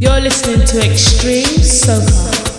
You're listening to Extreme Soca.